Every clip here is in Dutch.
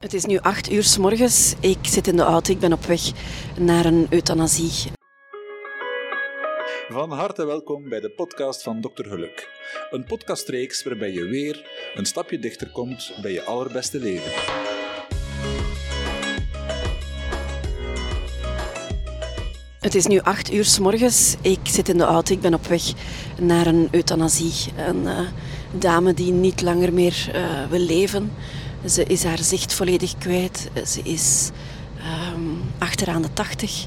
Het is nu acht uur s morgens. Ik zit in de auto. Ik ben op weg naar een euthanasie. Van harte welkom bij de podcast van Dr. Geluk. Een podcastreeks waarbij je weer een stapje dichter komt bij je allerbeste leven. Het is nu acht uur s morgens. Ik zit in de auto. Ik ben op weg naar een euthanasie. Een uh, dame die niet langer meer uh, wil leven. Ze is haar zicht volledig kwijt. Ze is um, achteraan de tachtig.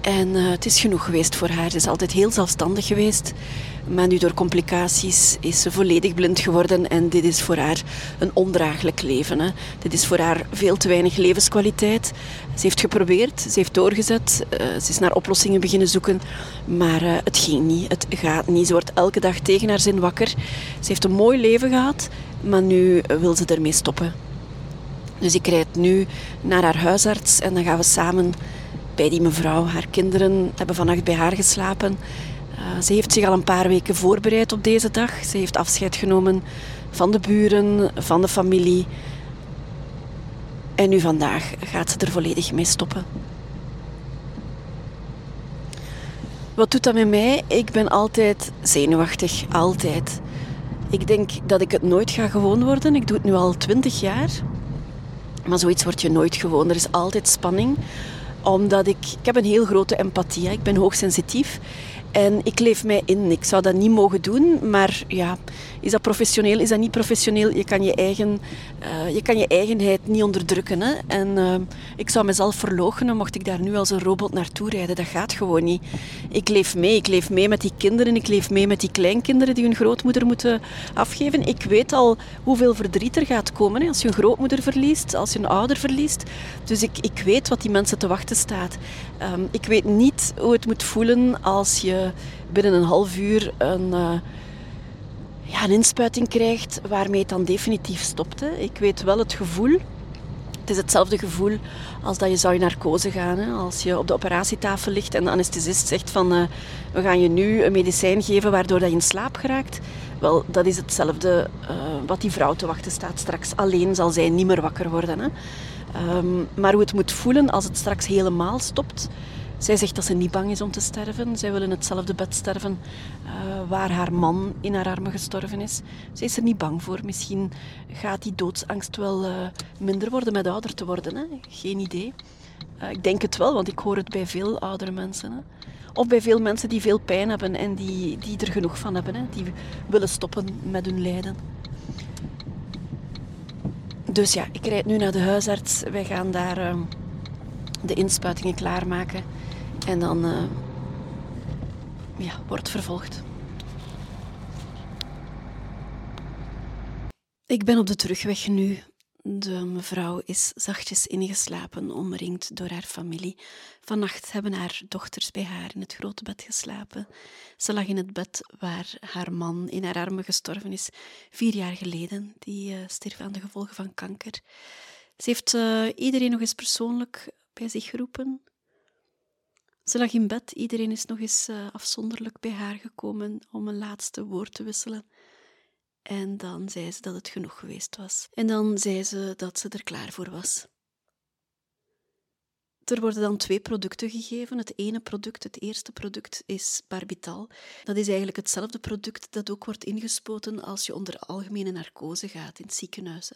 En uh, het is genoeg geweest voor haar. Ze is altijd heel zelfstandig geweest. Maar nu door complicaties is ze volledig blind geworden. En dit is voor haar een ondraaglijk leven. Hè. Dit is voor haar veel te weinig levenskwaliteit. Ze heeft geprobeerd, ze heeft doorgezet. Uh, ze is naar oplossingen beginnen zoeken. Maar uh, het ging niet, het gaat niet. Ze wordt elke dag tegen haar zin wakker. Ze heeft een mooi leven gehad, maar nu wil ze ermee stoppen. Dus ik rijd nu naar haar huisarts en dan gaan we samen bij die mevrouw. Haar kinderen hebben vannacht bij haar geslapen. Uh, ze heeft zich al een paar weken voorbereid op deze dag. Ze heeft afscheid genomen van de buren, van de familie. En nu vandaag gaat ze er volledig mee stoppen. Wat doet dat met mij? Ik ben altijd zenuwachtig, altijd. Ik denk dat ik het nooit ga gewoon worden. Ik doe het nu al twintig jaar. Maar zoiets word je nooit gewoon. Er is altijd spanning omdat ik, ik heb een heel grote empathie. Ik ben hoogsensitief. En ik leef mij in. Ik zou dat niet mogen doen, maar ja, is dat professioneel, is dat niet professioneel? Je kan je, eigen, uh, je, kan je eigenheid niet onderdrukken. Hè? En uh, ik zou mezelf verloochenen mocht ik daar nu als een robot naartoe rijden. Dat gaat gewoon niet. Ik leef mee. Ik leef mee met die kinderen. Ik leef mee met die kleinkinderen die hun grootmoeder moeten afgeven. Ik weet al hoeveel verdriet er gaat komen hè? als je een grootmoeder verliest, als je een ouder verliest. Dus ik, ik weet wat die mensen te wachten staat. Um, ik weet niet hoe het moet voelen als je binnen een half uur een... Uh, ja, een inspuiting krijgt waarmee het dan definitief stopt. Hè. Ik weet wel het gevoel. Het is hetzelfde gevoel als dat je zou in narcose gaan. Hè. Als je op de operatietafel ligt en de anesthesist zegt van uh, we gaan je nu een medicijn geven waardoor dat je in slaap geraakt. Wel, dat is hetzelfde wat die vrouw te wachten staat straks. Alleen zal zij niet meer wakker worden. Hè. Um, maar hoe het moet voelen als het straks helemaal stopt, zij zegt dat ze niet bang is om te sterven. Zij wil in hetzelfde bed sterven uh, waar haar man in haar armen gestorven is. Ze is er niet bang voor. Misschien gaat die doodsangst wel uh, minder worden met ouder te worden. Hè? Geen idee. Uh, ik denk het wel, want ik hoor het bij veel oudere mensen. Hè? Of bij veel mensen die veel pijn hebben en die, die er genoeg van hebben. Hè? Die willen stoppen met hun lijden. Dus ja, ik rijd nu naar de huisarts. Wij gaan daar de inspuitingen klaarmaken. En dan uh, ja, wordt vervolgd. Ik ben op de terugweg nu. De mevrouw is zachtjes ingeslapen, omringd door haar familie. Vannacht hebben haar dochters bij haar in het grote bed geslapen. Ze lag in het bed waar haar man in haar armen gestorven is, vier jaar geleden. Die uh, stierf aan de gevolgen van kanker. Ze heeft uh, iedereen nog eens persoonlijk bij zich geroepen. Ze lag in bed, iedereen is nog eens uh, afzonderlijk bij haar gekomen om een laatste woord te wisselen. En dan zei ze dat het genoeg geweest was. En dan zei ze dat ze er klaar voor was. Er worden dan twee producten gegeven. Het ene product, het eerste product, is barbital. Dat is eigenlijk hetzelfde product dat ook wordt ingespoten als je onder algemene narcose gaat in het ziekenhuis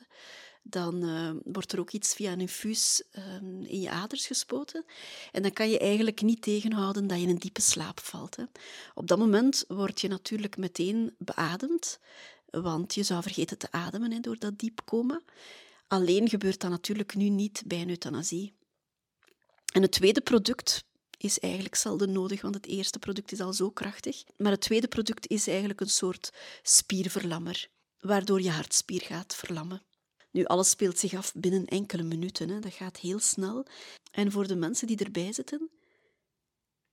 dan uh, wordt er ook iets via een infuus uh, in je aders gespoten. En dan kan je eigenlijk niet tegenhouden dat je in een diepe slaap valt. Hè. Op dat moment word je natuurlijk meteen beademd, want je zou vergeten te ademen hè, door dat diep coma. Alleen gebeurt dat natuurlijk nu niet bij een euthanasie. En het tweede product is eigenlijk zelden nodig, want het eerste product is al zo krachtig. Maar het tweede product is eigenlijk een soort spierverlammer, waardoor je hartspier gaat verlammen. Nu, alles speelt zich af binnen enkele minuten. Hè. Dat gaat heel snel. En voor de mensen die erbij zitten,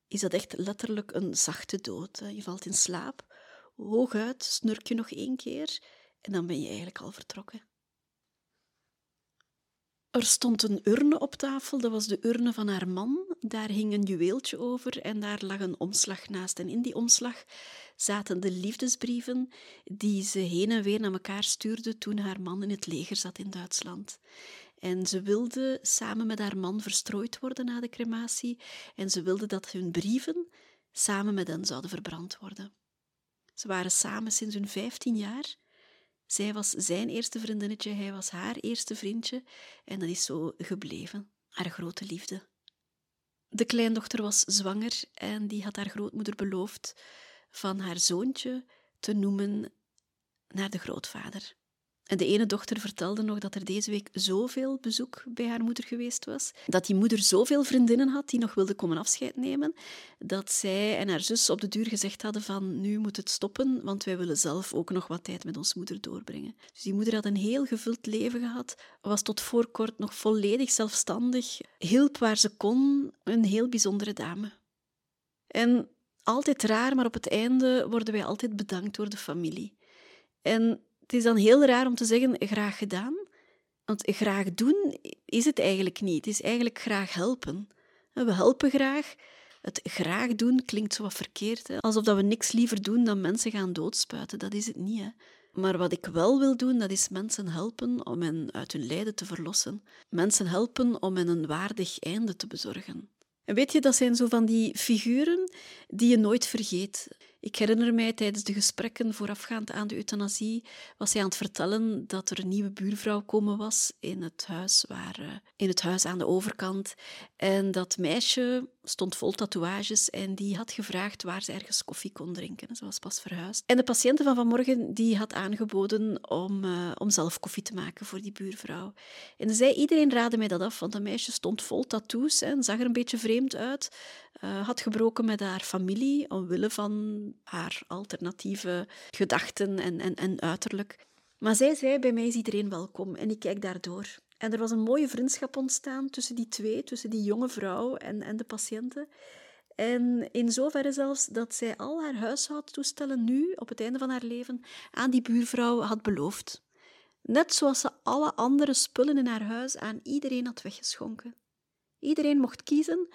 is dat echt letterlijk een zachte dood. Hè. Je valt in slaap, hooguit snurk je nog één keer en dan ben je eigenlijk al vertrokken. Er stond een urne op tafel, dat was de urne van haar man. Daar hing een juweeltje over en daar lag een omslag naast. En in die omslag zaten de liefdesbrieven die ze heen en weer naar elkaar stuurde toen haar man in het leger zat in Duitsland. En ze wilde samen met haar man verstrooid worden na de crematie. En ze wilde dat hun brieven samen met hen zouden verbrand worden. Ze waren samen sinds hun 15 jaar. Zij was zijn eerste vriendinnetje, hij was haar eerste vriendje. En dat is zo gebleven, haar grote liefde. De kleindochter was zwanger en die had haar grootmoeder beloofd van haar zoontje te noemen naar de grootvader. En de ene dochter vertelde nog dat er deze week zoveel bezoek bij haar moeder geweest was, dat die moeder zoveel vriendinnen had die nog wilden komen afscheid nemen, dat zij en haar zus op de duur gezegd hadden van nu moet het stoppen, want wij willen zelf ook nog wat tijd met ons moeder doorbrengen. Dus die moeder had een heel gevuld leven gehad, was tot voor kort nog volledig zelfstandig, hielp waar ze kon, een heel bijzondere dame. En altijd raar, maar op het einde worden wij altijd bedankt door de familie. En het is dan heel raar om te zeggen graag gedaan, want graag doen is het eigenlijk niet. Het is eigenlijk graag helpen. We helpen graag. Het graag doen klinkt zo wat verkeerd. Hè? Alsof we niks liever doen dan mensen gaan doodspuiten. Dat is het niet. Hè? Maar wat ik wel wil doen, dat is mensen helpen om hen uit hun lijden te verlossen. Mensen helpen om hen een waardig einde te bezorgen. En weet je, dat zijn zo van die figuren die je nooit vergeet. Ik herinner mij tijdens de gesprekken voorafgaand aan de euthanasie, was hij aan het vertellen dat er een nieuwe buurvrouw komen was in het huis, waar, uh, in het huis aan de overkant. En dat meisje stond vol tatoeages en die had gevraagd waar ze ergens koffie kon drinken. Ze was pas verhuisd. En de patiënte van vanmorgen die had aangeboden om, uh, om zelf koffie te maken voor die buurvrouw. En zei, iedereen raadde mij dat af, want dat meisje stond vol tattoos en zag er een beetje vreemd uit. Uh, had gebroken met haar familie omwille van haar alternatieve gedachten en, en, en uiterlijk. Maar zij zei, bij mij is iedereen welkom en ik kijk daardoor. En er was een mooie vriendschap ontstaan tussen die twee, tussen die jonge vrouw en, en de patiënten. En in zoverre zelfs dat zij al haar huishoudtoestellen nu, op het einde van haar leven, aan die buurvrouw had beloofd. Net zoals ze alle andere spullen in haar huis aan iedereen had weggeschonken. Iedereen mocht kiezen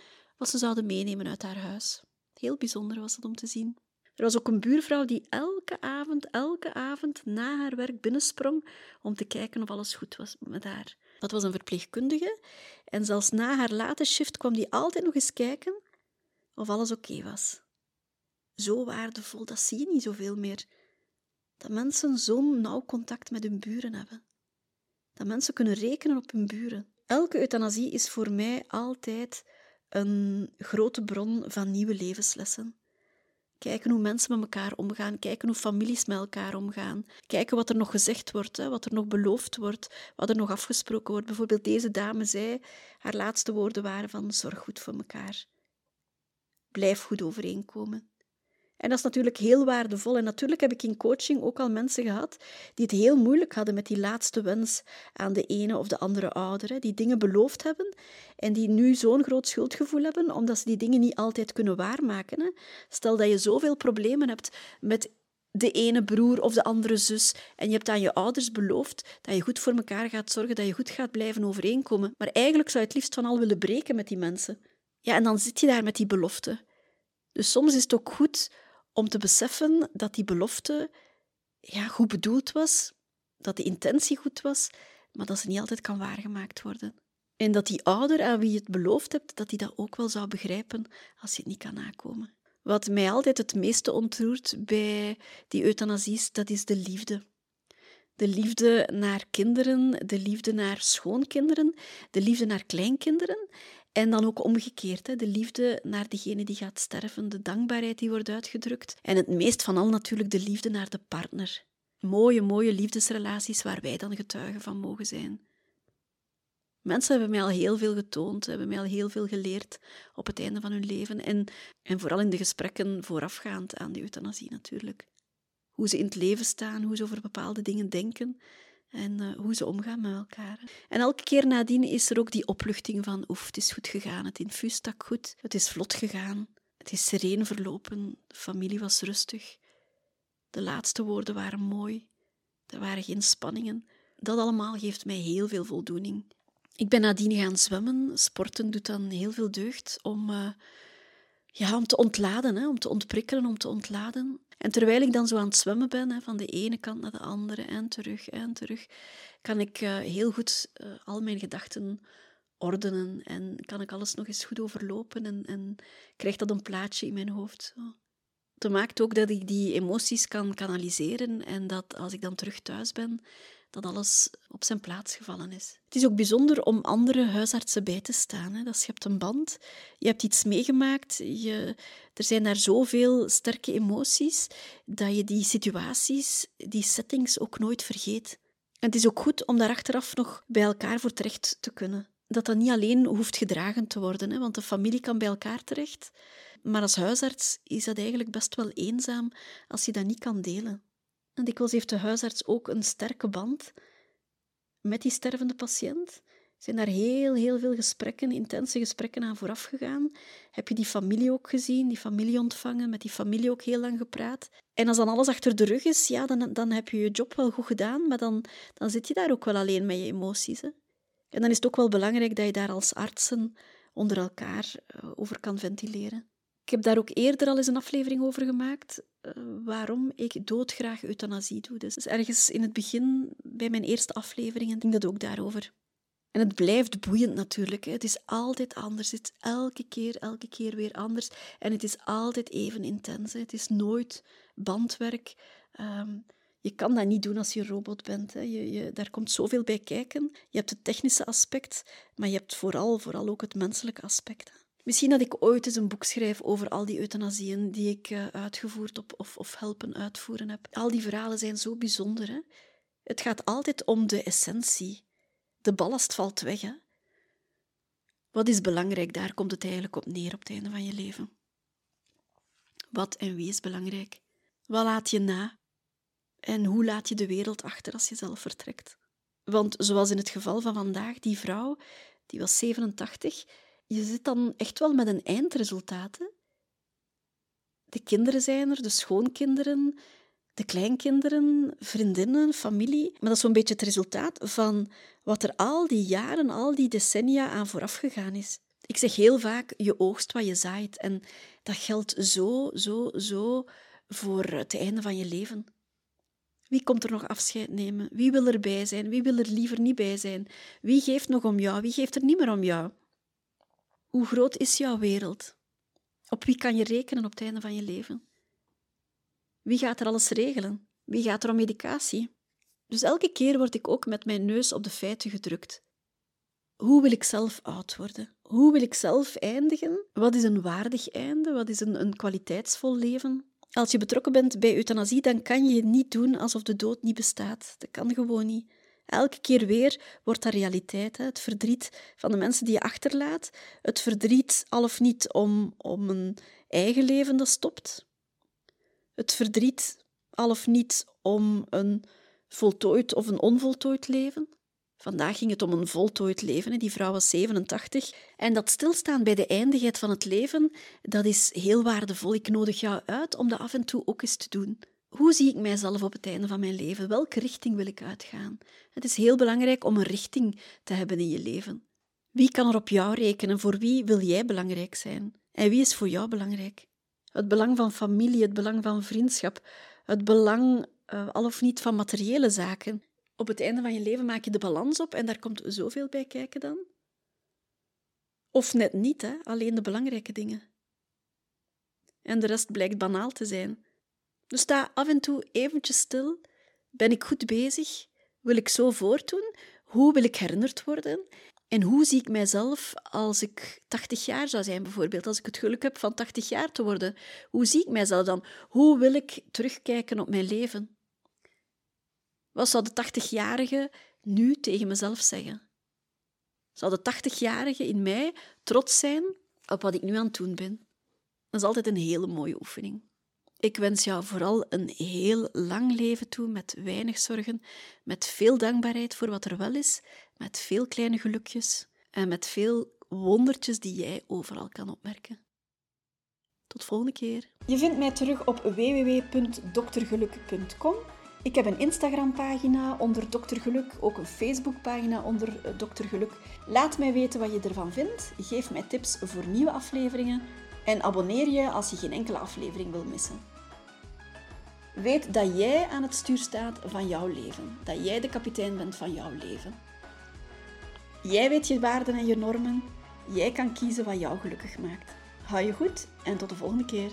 wat ze zouden meenemen uit haar huis. Heel bijzonder was het om te zien. Er was ook een buurvrouw die elke avond, elke avond na haar werk binnensprong om te kijken of alles goed was met haar. Dat was een verpleegkundige en zelfs na haar late shift kwam die altijd nog eens kijken of alles oké was. Zo waardevol, dat zie je niet zoveel meer. Dat mensen zo'n nauw contact met hun buren hebben. Dat mensen kunnen rekenen op hun buren. Elke euthanasie is voor mij altijd een grote bron van nieuwe levenslessen. Kijken hoe mensen met elkaar omgaan, kijken hoe families met elkaar omgaan, kijken wat er nog gezegd wordt, wat er nog beloofd wordt, wat er nog afgesproken wordt. Bijvoorbeeld deze dame zei, haar laatste woorden waren van zorg goed voor elkaar. Blijf goed overeenkomen. En dat is natuurlijk heel waardevol. En natuurlijk heb ik in coaching ook al mensen gehad die het heel moeilijk hadden met die laatste wens aan de ene of de andere ouder. Die dingen beloofd hebben en die nu zo'n groot schuldgevoel hebben omdat ze die dingen niet altijd kunnen waarmaken. Stel dat je zoveel problemen hebt met de ene broer of de andere zus en je hebt aan je ouders beloofd dat je goed voor elkaar gaat zorgen, dat je goed gaat blijven overeenkomen. Maar eigenlijk zou je het liefst van al willen breken met die mensen. Ja, en dan zit je daar met die belofte. Dus soms is het ook goed om te beseffen dat die belofte ja, goed bedoeld was, dat de intentie goed was, maar dat ze niet altijd kan waargemaakt worden. En dat die ouder aan wie je het beloofd hebt, dat die dat ook wel zou begrijpen als je het niet kan nakomen. Wat mij altijd het meeste ontroert bij die euthanasies, dat is de liefde. De liefde naar kinderen, de liefde naar schoonkinderen, de liefde naar kleinkinderen en dan ook omgekeerd, de liefde naar degene die gaat sterven, de dankbaarheid die wordt uitgedrukt. En het meest van al natuurlijk de liefde naar de partner. Mooie, mooie liefdesrelaties waar wij dan getuigen van mogen zijn. Mensen hebben mij al heel veel getoond, hebben mij al heel veel geleerd op het einde van hun leven. En, en vooral in de gesprekken voorafgaand aan de euthanasie natuurlijk. Hoe ze in het leven staan, hoe ze over bepaalde dingen denken en uh, hoe ze omgaan met elkaar. En elke keer nadien is er ook die opluchting van oef, het is goed gegaan, het infuus stak goed, het is vlot gegaan, het is sereen verlopen, de familie was rustig, de laatste woorden waren mooi, er waren geen spanningen. Dat allemaal geeft mij heel veel voldoening. Ik ben nadien gaan zwemmen. Sporten doet dan heel veel deugd om, uh, ja, om te ontladen, hè, om te ontprikkelen, om te ontladen. En terwijl ik dan zo aan het zwemmen ben, van de ene kant naar de andere en terug en terug, kan ik eh, heel goed eh, al mijn gedachten ordenen en kan ik alles nog eens goed overlopen en, en krijgt dat een plaatje in mijn hoofd. Zo. Dat maakt ook dat ik die emoties kan kanaliseren en dat als ik dan terug thuis ben, dat alles op zijn plaats gevallen is. Het is ook bijzonder om andere huisartsen bij te staan. Hè. Dat schept een band. Je hebt iets meegemaakt. Je, er zijn daar zoveel sterke emoties dat je die situaties, die settings ook nooit vergeet. En het is ook goed om daar achteraf nog bij elkaar voor terecht te kunnen. Dat dat niet alleen hoeft gedragen te worden, hè, want de familie kan bij elkaar terecht. Maar als huisarts is dat eigenlijk best wel eenzaam als je dat niet kan delen. En dikwijls heeft de huisarts ook een sterke band met die stervende patiënt. Zijn daar heel, heel veel gesprekken, intense gesprekken aan vooraf gegaan? Heb je die familie ook gezien, die familie ontvangen, met die familie ook heel lang gepraat? En als dan alles achter de rug is, ja, dan, dan heb je je job wel goed gedaan, maar dan, dan zit je daar ook wel alleen met je emoties. Hè? En dan is het ook wel belangrijk dat je daar als artsen onder elkaar eh, over kan ventileren. Ik heb daar ook eerder al eens een aflevering over gemaakt, uh, waarom ik doodgraag euthanasie doe. Dus ergens in het begin, bij mijn eerste afleveringen, ging dat ook daarover. En het blijft boeiend natuurlijk. Het is altijd anders. Het is elke keer, elke keer weer anders. En het is altijd even intens. Het is nooit bandwerk. Um, je kan dat niet doen als je robot bent. Hè. Je, je, daar komt zoveel bij kijken. Je hebt het technische aspect, maar je hebt vooral, vooral ook het menselijke aspect. Misschien dat ik ooit eens een boek schrijf over al die euthanasieën die ik uh, uitgevoerd op, of, of helpen uitvoeren heb. Al die verhalen zijn zo bijzonder. Hè? Het gaat altijd om de essentie. De ballast valt weg. Hè? Wat is belangrijk? Daar komt het eigenlijk op neer op het einde van je leven. Wat en wie is belangrijk? Wat laat je na? En hoe laat je de wereld achter als je zelf vertrekt? Want zoals in het geval van vandaag, die vrouw, die was 87 je zit dan echt wel met een eindresultaat. Hè? De kinderen zijn er, de schoonkinderen, de kleinkinderen, vriendinnen, familie. Maar dat is zo'n beetje het resultaat van wat er al die jaren, al die decennia aan vooraf gegaan is. Ik zeg heel vaak, je oogst wat je zaait. En dat geldt zo, zo, zo voor het einde van je leven. Wie komt er nog afscheid nemen? Wie wil erbij zijn? Wie wil er liever niet bij zijn? Wie geeft nog om jou? Wie geeft er niet meer om jou? Hoe groot is jouw wereld? Op wie kan je rekenen op het einde van je leven? Wie gaat er alles regelen? Wie gaat er om medicatie? Dus elke keer word ik ook met mijn neus op de feiten gedrukt. Hoe wil ik zelf oud worden? Hoe wil ik zelf eindigen? Wat is een waardig einde? Wat is een, een kwaliteitsvol leven? Als je betrokken bent bij euthanasie, dan kan je niet doen alsof de dood niet bestaat. Dat kan gewoon niet. Elke keer weer wordt dat realiteit. Hè? Het verdriet van de mensen die je achterlaat. Het verdriet al of niet om, om een eigen leven dat stopt. Het verdriet al of niet om een voltooid of een onvoltooid leven. Vandaag ging het om een voltooid leven. Die vrouw was 87. En dat stilstaan bij de eindigheid van het leven, dat is heel waardevol. Ik nodig jou uit om dat af en toe ook eens te doen. Hoe zie ik mijzelf op het einde van mijn leven? Welke richting wil ik uitgaan? Het is heel belangrijk om een richting te hebben in je leven. Wie kan er op jou rekenen? Voor wie wil jij belangrijk zijn? En wie is voor jou belangrijk? Het belang van familie, het belang van vriendschap, het belang uh, al of niet van materiële zaken. Op het einde van je leven maak je de balans op en daar komt zoveel bij kijken dan. Of net niet, hè? alleen de belangrijke dingen. En de rest blijkt banaal te zijn. Dus sta af en toe eventjes stil. Ben ik goed bezig? Wil ik zo voortdoen? Hoe wil ik herinnerd worden? En hoe zie ik mijzelf als ik 80 jaar zou zijn, bijvoorbeeld? Als ik het geluk heb van 80 jaar te worden, hoe zie ik mijzelf dan? Hoe wil ik terugkijken op mijn leven? Wat zou de 80-jarige nu tegen mezelf zeggen? Zou de 80-jarige in mij trots zijn op wat ik nu aan het doen ben? Dat is altijd een hele mooie oefening. Ik wens jou vooral een heel lang leven toe met weinig zorgen, met veel dankbaarheid voor wat er wel is, met veel kleine gelukjes en met veel wondertjes die jij overal kan opmerken. Tot volgende keer. Je vindt mij terug op www.doktergeluk.com. Ik heb een Instagram-pagina onder Dokter Geluk, ook een Facebook-pagina onder eh, Dokter Geluk. Laat mij weten wat je ervan vindt. Geef mij tips voor nieuwe afleveringen en abonneer je als je geen enkele aflevering wil missen. Weet dat jij aan het stuur staat van jouw leven. Dat jij de kapitein bent van jouw leven. Jij weet je waarden en je normen. Jij kan kiezen wat jou gelukkig maakt. Hou je goed en tot de volgende keer.